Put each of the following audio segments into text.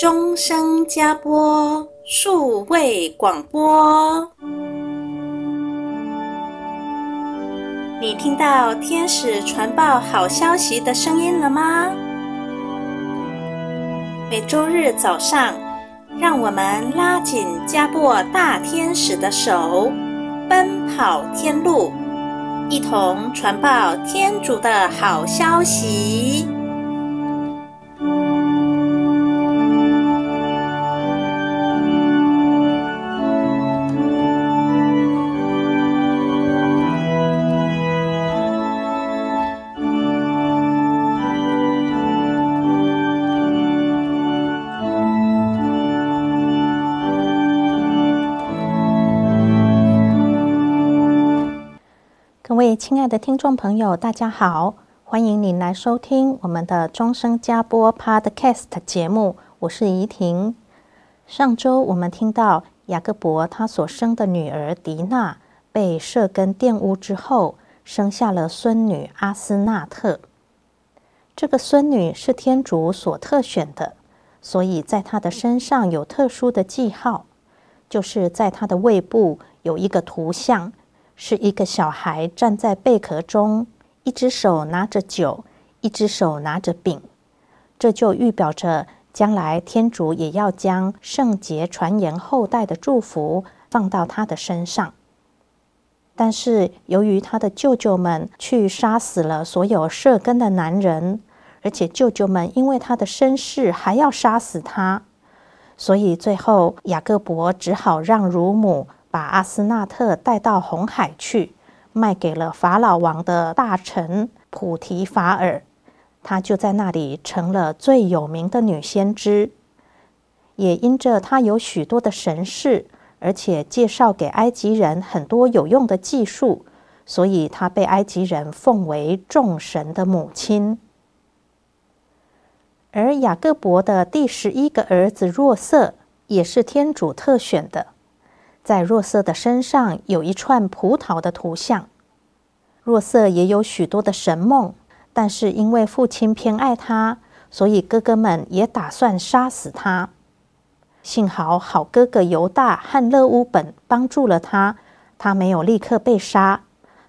钟声加播数位广播。你听到天使传报好消息的声音了吗？每周日早上，让我们拉紧加播大天使的手，奔跑天路，一同传报天主的好消息。亲爱的听众朋友，大家好，欢迎您来收听我们的钟声加播 Podcast 节目，我是怡婷。上周我们听到雅各伯他所生的女儿迪娜被设根玷污之后，生下了孙女阿斯纳特。这个孙女是天主所特选的，所以在她的身上有特殊的记号，就是在她的胃部有一个图像。是一个小孩站在贝壳中，一只手拿着酒，一只手拿着饼，这就预表着将来天主也要将圣洁传言后代的祝福放到他的身上。但是由于他的舅舅们去杀死了所有设根的男人，而且舅舅们因为他的身世还要杀死他，所以最后雅各伯只好让乳母。把阿斯纳特带到红海去，卖给了法老王的大臣普提法尔，她就在那里成了最有名的女先知。也因着她有许多的神事，而且介绍给埃及人很多有用的技术，所以她被埃及人奉为众神的母亲。而雅各伯的第十一个儿子若瑟，也是天主特选的。在若瑟的身上有一串葡萄的图像。若瑟也有许多的神梦，但是因为父亲偏爱他，所以哥哥们也打算杀死他。幸好好哥哥犹大和勒乌本帮助了他，他没有立刻被杀，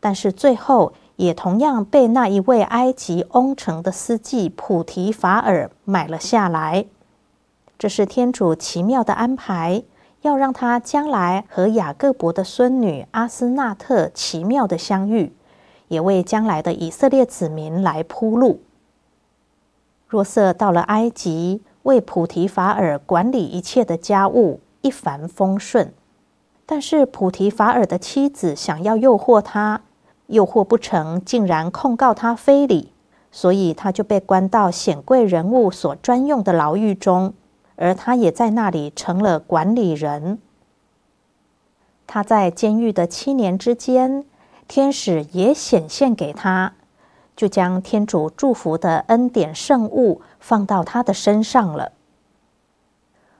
但是最后也同样被那一位埃及翁城的司机普提法尔买了下来。这是天主奇妙的安排。要让他将来和雅各伯的孙女阿斯纳特奇妙的相遇，也为将来的以色列子民来铺路。若瑟到了埃及，为普提法尔管理一切的家务，一帆风顺。但是普提法尔的妻子想要诱惑他，诱惑不成，竟然控告他非礼，所以他就被关到显贵人物所专用的牢狱中。而他也在那里成了管理人。他在监狱的七年之间，天使也显现给他，就将天主祝福的恩典圣物放到他的身上了。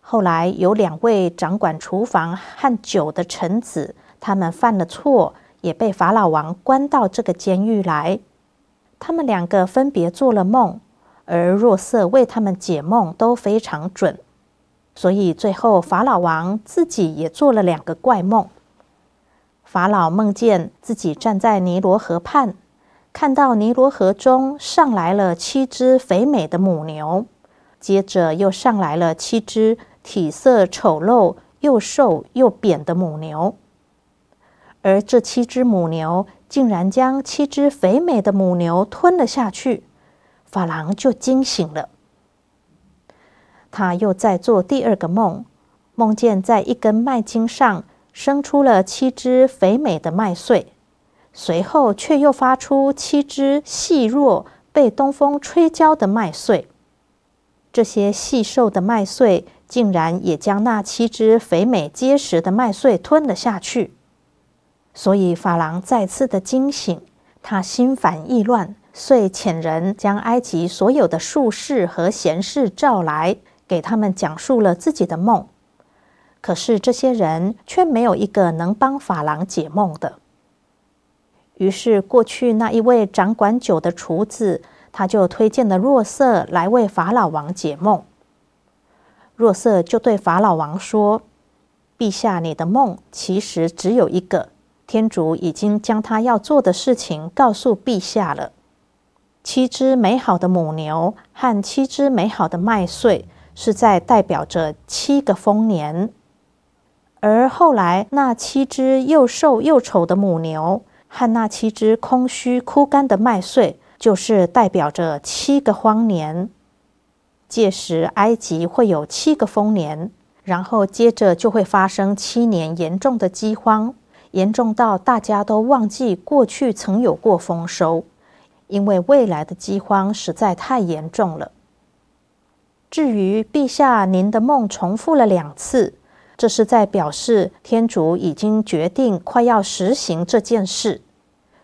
后来有两位掌管厨房和酒的臣子，他们犯了错，也被法老王关到这个监狱来。他们两个分别做了梦。而若瑟为他们解梦都非常准，所以最后法老王自己也做了两个怪梦。法老梦见自己站在尼罗河畔，看到尼罗河中上来了七只肥美的母牛，接着又上来了七只体色丑陋、又瘦又扁的母牛，而这七只母牛竟然将七只肥美的母牛吞了下去。法郎就惊醒了，他又在做第二个梦，梦见在一根麦茎上生出了七只肥美的麦穗，随后却又发出七只细弱、被东风吹焦的麦穗。这些细瘦的麦穗竟然也将那七只肥美结实的麦穗吞了下去，所以法郎再次的惊醒，他心烦意乱。遂遣人将埃及所有的术士和贤士召来，给他们讲述了自己的梦。可是这些人却没有一个能帮法郎解梦的。于是，过去那一位掌管酒的厨子，他就推荐了若瑟来为法老王解梦。若瑟就对法老王说：“陛下，你的梦其实只有一个，天主已经将他要做的事情告诉陛下了。七只美好的母牛和七只美好的麦穗，是在代表着七个丰年。而后来那七只又瘦又丑的母牛和那七只空虚枯干的麦穗，就是代表着七个荒年。”届时，埃及会有七个丰年，然后接着就会发生七年严重的饥荒，严重到大家都忘记过去曾有过丰收，因为未来的饥荒实在太严重了。至于陛下，您的梦重复了两次，这是在表示天主已经决定快要实行这件事。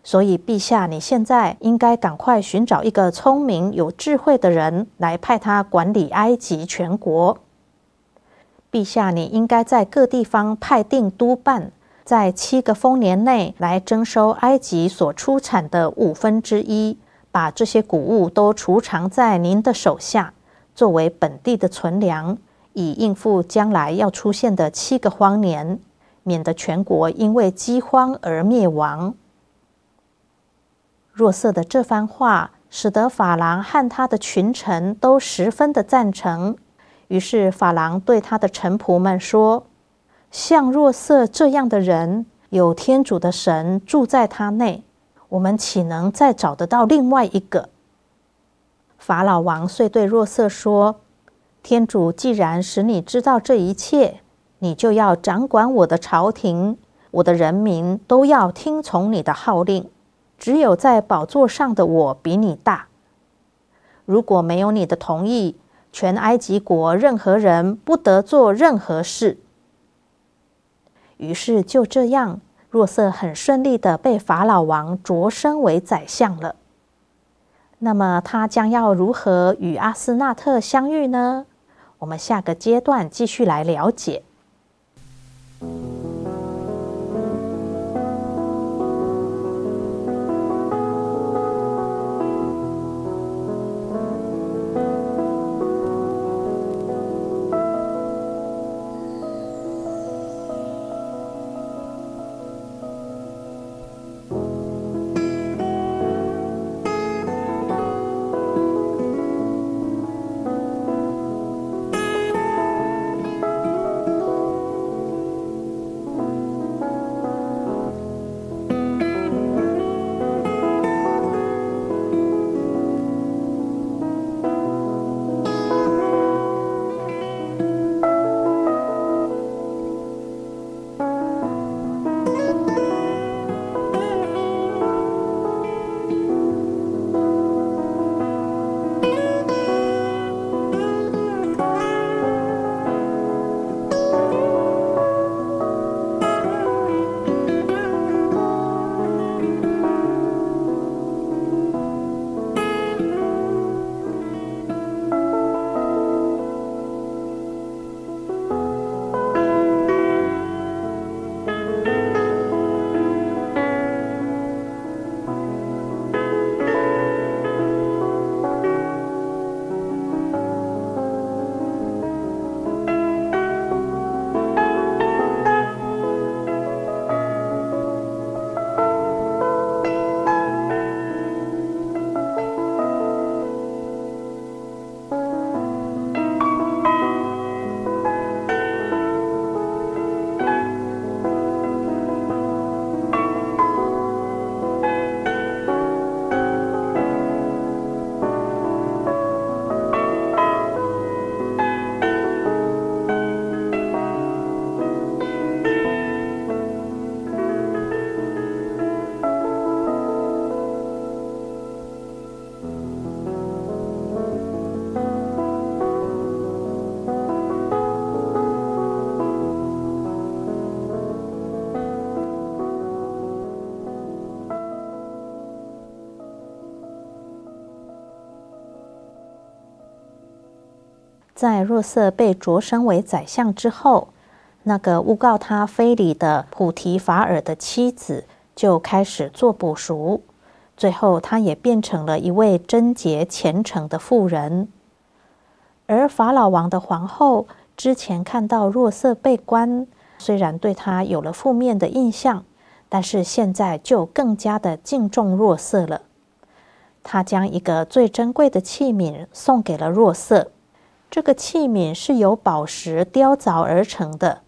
所以，陛下，你现在应该赶快寻找一个聪明有智慧的人来派他管理埃及全国。陛下，你应该在各地方派定督办，在七个丰年内来征收埃及所出产的五分之一，把这些谷物都储藏在您的手下，作为本地的存粮，以应付将来要出现的七个荒年，免得全国因为饥荒而灭亡。若瑟的这番话，使得法郎和他的群臣都十分的赞成。于是法郎对他的臣仆们说：“像若瑟这样的人，有天主的神住在他内，我们岂能再找得到另外一个？”法老王遂对若瑟说：“天主既然使你知道这一切，你就要掌管我的朝廷，我的人民都要听从你的号令。”只有在宝座上的我比你大。如果没有你的同意，全埃及国任何人不得做任何事。于是就这样，若瑟很顺利的被法老王擢升为宰相了。那么他将要如何与阿斯纳特相遇呢？我们下个阶段继续来了解。在若瑟被擢升为宰相之后，那个诬告他非礼的普提法尔的妻子就开始做捕赎，最后他也变成了一位贞洁虔诚的妇人。而法老王的皇后之前看到若瑟被关，虽然对他有了负面的印象，但是现在就更加的敬重若瑟了。他将一个最珍贵的器皿送给了若瑟，这个器皿是由宝石雕凿而成的，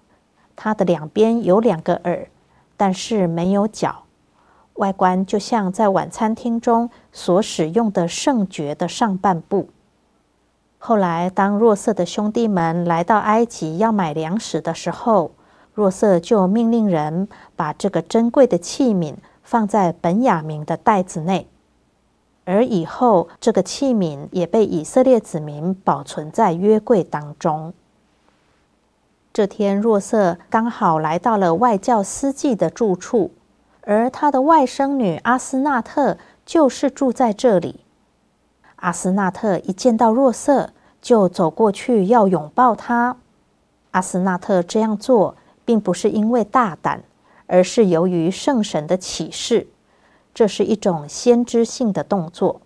它的两边有两个耳，但是没有角，外观就像在晚餐厅中所使用的圣爵的上半部。后来，当若瑟的兄弟们来到埃及要买粮食的时候，若瑟就命令人把这个珍贵的器皿放在本雅明的袋子内。而以后，这个器皿也被以色列子民保存在约柜当中。这天，若瑟刚好来到了外教司祭的住处，而他的外甥女阿斯纳特就是住在这里。阿斯纳特一见到若瑟，就走过去要拥抱他。阿斯纳特这样做，并不是因为大胆，而是由于圣神的启示。这是一种先知性的动作，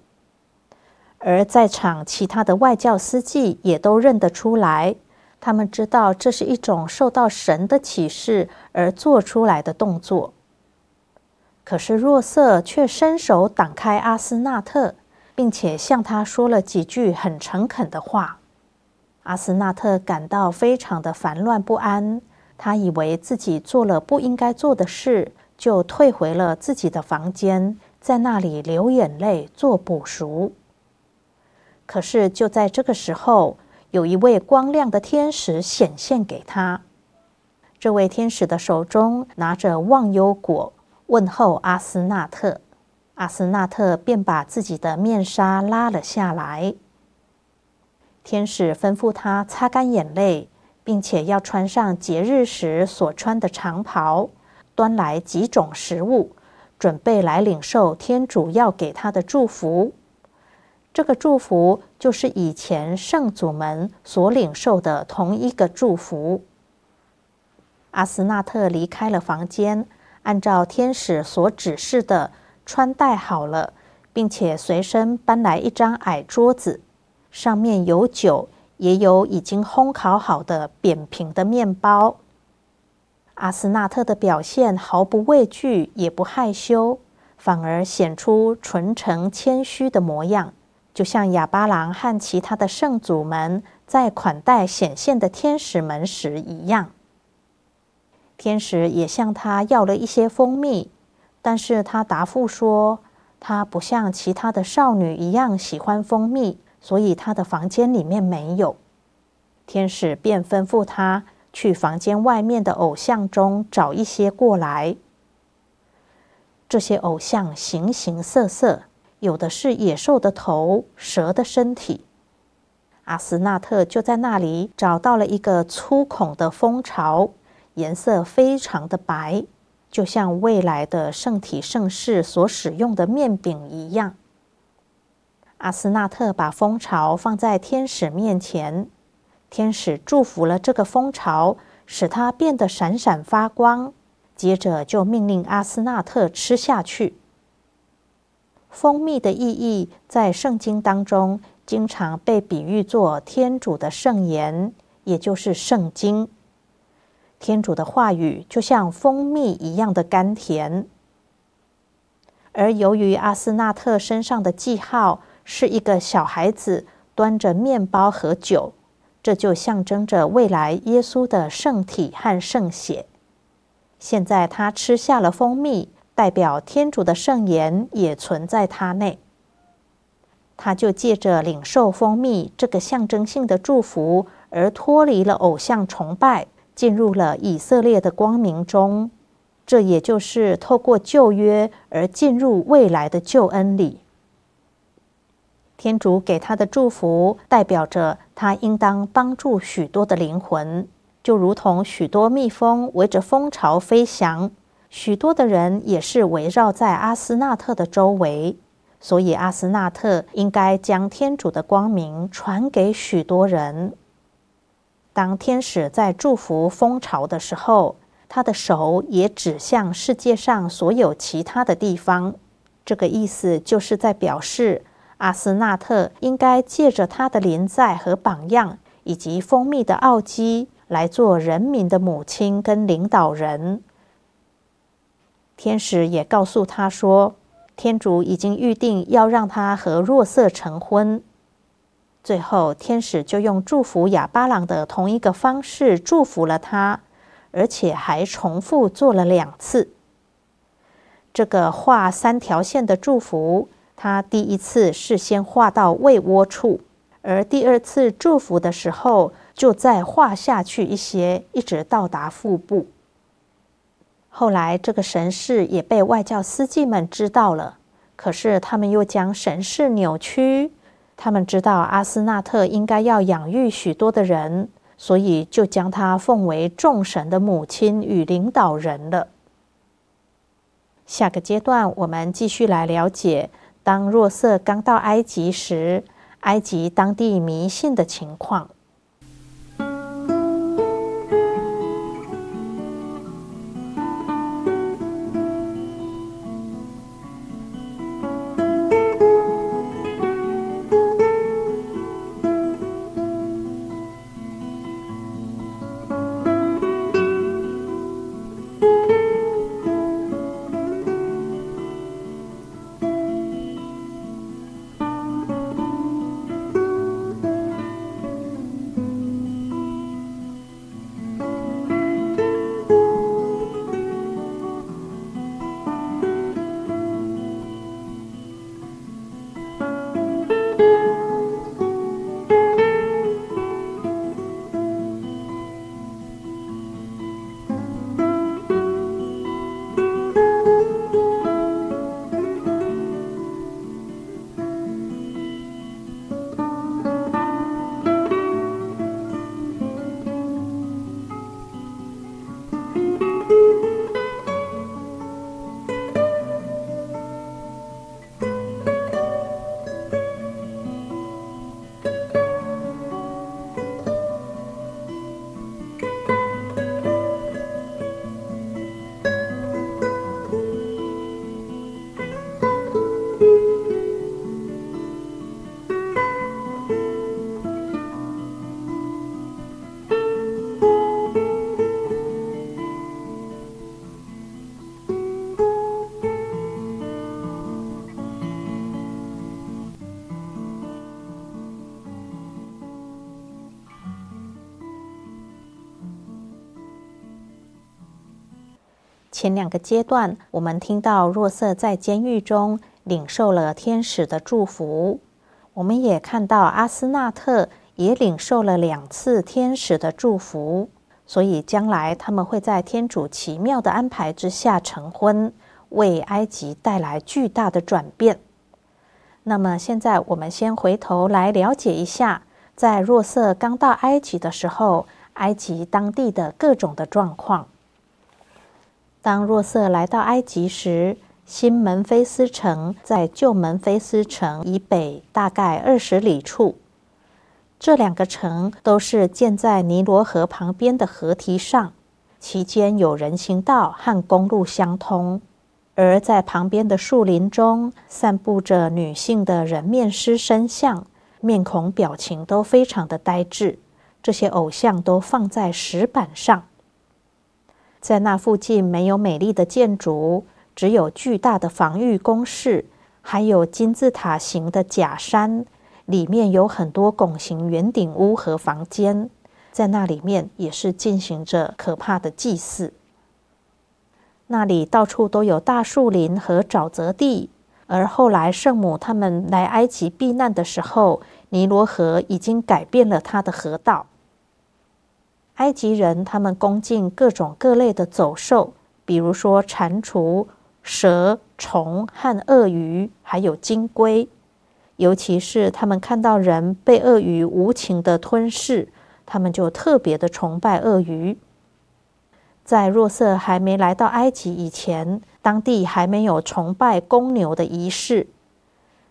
而在场其他的外教司机也都认得出来，他们知道这是一种受到神的启示而做出来的动作。可是若瑟却伸手挡开阿斯纳特，并且向他说了几句很诚恳的话。阿斯纳特感到非常的烦乱不安，他以为自己做了不应该做的事。就退回了自己的房间，在那里流眼泪做补赎。可是就在这个时候，有一位光亮的天使显现给他。这位天使的手中拿着忘忧果，问候阿斯纳特。阿斯纳特便把自己的面纱拉了下来。天使吩咐他擦干眼泪，并且要穿上节日时所穿的长袍。端来几种食物，准备来领受天主要给他的祝福。这个祝福就是以前圣祖们所领受的同一个祝福。阿斯纳特离开了房间，按照天使所指示的穿戴好了，并且随身搬来一张矮桌子，上面有酒，也有已经烘烤好的扁平的面包。阿斯纳特的表现毫不畏惧，也不害羞，反而显出纯诚谦虚的模样，就像亚巴郎和其他的圣祖们在款待显现的天使们时一样。天使也向他要了一些蜂蜜，但是他答复说，他不像其他的少女一样喜欢蜂蜜，所以他的房间里面没有。天使便吩咐他。去房间外面的偶像中找一些过来。这些偶像形形色色，有的是野兽的头、蛇的身体。阿斯纳特就在那里找到了一个粗孔的蜂巢，颜色非常的白，就像未来的圣体圣事所使用的面饼一样。阿斯纳特把蜂巢放在天使面前。天使祝福了这个蜂巢，使它变得闪闪发光。接着就命令阿斯纳特吃下去。蜂蜜的意义在圣经当中经常被比喻作天主的圣言，也就是圣经。天主的话语就像蜂蜜一样的甘甜。而由于阿斯纳特身上的记号是一个小孩子端着面包和酒。这就象征着未来耶稣的圣体和圣血。现在他吃下了蜂蜜，代表天主的圣言也存在他内。他就借着领受蜂蜜这个象征性的祝福，而脱离了偶像崇拜，进入了以色列的光明中。这也就是透过旧约而进入未来的救恩里。天主给他的祝福，代表着他应当帮助许多的灵魂，就如同许多蜜蜂围着蜂巢飞翔，许多的人也是围绕在阿斯纳特的周围，所以阿斯纳特应该将天主的光明传给许多人。当天使在祝福蜂巢的时候，他的手也指向世界上所有其他的地方，这个意思就是在表示。阿斯纳特应该借着他的临在和榜样，以及蜂蜜的奥基来做人民的母亲跟领导人。天使也告诉他说，天主已经预定要让他和若瑟成婚。最后，天使就用祝福亚巴朗的同一个方式祝福了他，而且还重复做了两次。这个画三条线的祝福，他第一次是先画到胃窝处，而第二次祝福的时候，就再画下去一些，一直到达腹部。后来，这个神事也被外教司祭们知道了，可是他们又将神事扭曲。他们知道阿斯纳特应该要养育许多的人，所以就将他奉为众神的母亲与领导人了。下个阶段，我们继续来了解，当若瑟刚到埃及时，埃及当地迷信的情况。前两个阶段，我们听到若瑟在监狱中领受了天使的祝福，我们也看到阿斯纳特也领受了两次天使的祝福，所以将来他们会在天主奇妙的安排之下成婚，为埃及带来巨大的转变。那么现在我们先回头来了解一下，在若瑟刚到埃及的时候，埃及当地的各种的状况。当若瑟来到埃及时，新门菲斯城在旧门菲斯城以北大概二十里处。这两个城都是建在尼罗河旁边的河堤上，其间有人行道和公路相通。而在旁边的树林中，散布着女性的人面狮身像，面孔表情都非常的呆滞。这些偶像都放在石板上。在那附近没有美丽的建筑，只有巨大的防御工事，还有金字塔形的假山，里面有很多拱形圆顶屋和房间，在那里面也是进行着可怕的祭祀。那里到处都有大树林和沼泽地，而后来圣母他们来埃及避难的时候，尼罗河已经改变了它的河道。埃及人他们恭敬各种各类的走兽，比如说蟾蜍、蛇、虫和鳄鱼，还有金龟。尤其是他们看到人被鳄鱼无情的吞噬，他们就特别的崇拜鳄鱼。在若瑟还没来到埃及以前，当地还没有崇拜公牛的仪式。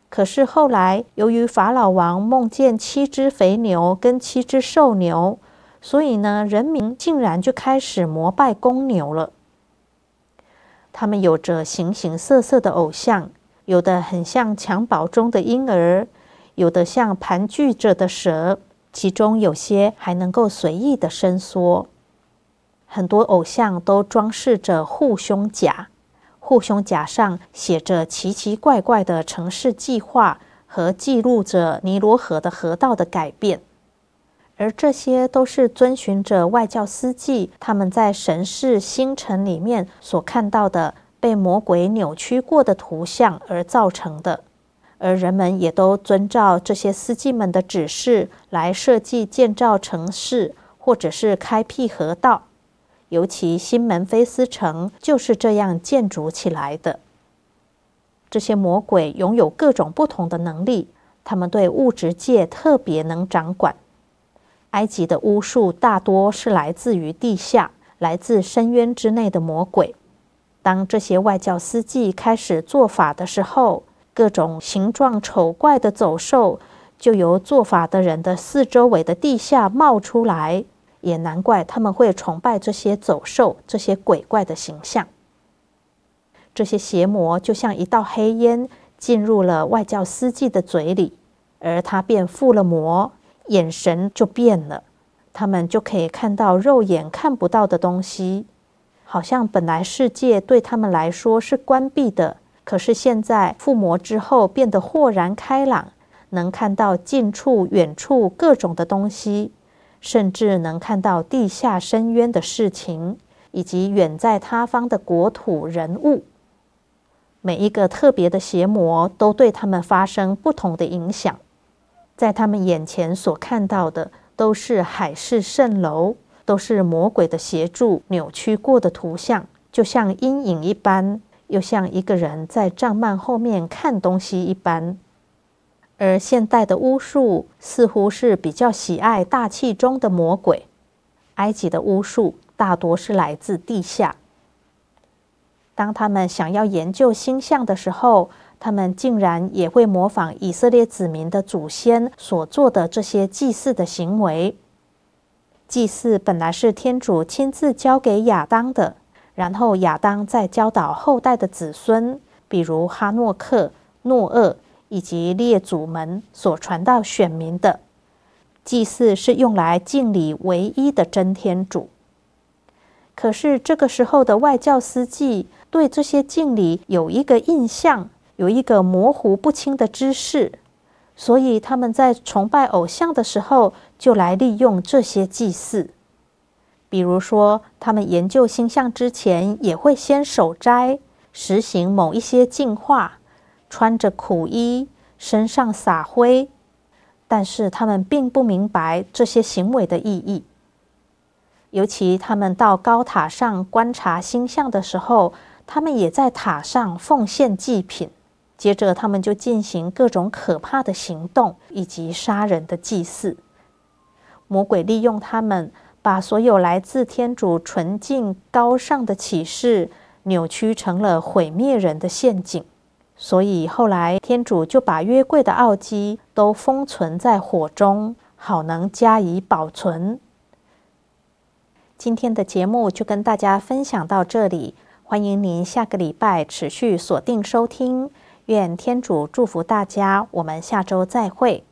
可是后来，由于法老王梦见七只肥牛跟七只瘦牛。所以呢，人民竟然就开始膜拜公牛了。他们有着形形色色的偶像，有的很像襁褓中的婴儿，有的像盘踞着的蛇，其中有些还能够随意的伸缩。很多偶像都装饰着护胸甲，护胸甲上写着奇奇怪怪的城市计划和记录着尼罗河的河道的改变。而这些都是遵循着外教司祭他们在神视星辰里面所看到的被魔鬼扭曲过的图像而造成的，而人们也都遵照这些司祭们的指示来设计建造城市，或者是开辟河道。尤其新门菲斯城就是这样建筑起来的。这些魔鬼拥有各种不同的能力，他们对物质界特别能掌管。埃及的巫术大多是来自于地下、来自深渊之内的魔鬼。当这些外教司祭开始做法的时候，各种形状丑怪的走兽就由做法的人的四周围的地下冒出来。也难怪他们会崇拜这些走兽、这些鬼怪的形象。这些邪魔就像一道黑烟进入了外教司祭的嘴里，而他便附了魔。眼神就变了，他们就可以看到肉眼看不到的东西，好像本来世界对他们来说是关闭的，可是现在附魔之后变得豁然开朗，能看到近处、远处各种的东西，甚至能看到地下深渊的事情，以及远在他方的国土人物。每一个特别的邪魔都对他们发生不同的影响。在他们眼前所看到的都是海市蜃楼，都是魔鬼的协助扭曲过的图像，就像阴影一般，又像一个人在帐幔后面看东西一般。而现代的巫术似乎是比较喜爱大气中的魔鬼。埃及的巫术大多是来自地下。当他们想要研究星象的时候，他们竟然也会模仿以色列子民的祖先所做的这些祭祀的行为。祭祀本来是天主亲自交给亚当的，然后亚当再教导后代的子孙，比如哈诺克、诺厄以及列祖们所传到选民的。祭祀是用来敬礼唯一的真天主。可是这个时候的外教司祭对这些敬礼有一个印象。有一个模糊不清的知识，所以他们在崇拜偶像的时候，就来利用这些祭祀。比如说，他们研究星象之前，也会先守斋，实行某一些净化，穿着苦衣，身上撒灰。但是他们并不明白这些行为的意义。尤其他们到高塔上观察星象的时候，他们也在塔上奉献祭品。接着，他们就进行各种可怕的行动，以及杀人的祭祀。魔鬼利用他们，把所有来自天主纯净高尚的启示扭曲成了毁灭人的陷阱。所以后来，天主就把约柜的奥迹都封存在火中，好能加以保存。今天的节目就跟大家分享到这里，欢迎您下个礼拜持续锁定收听。愿天主祝福大家，我们下周再会。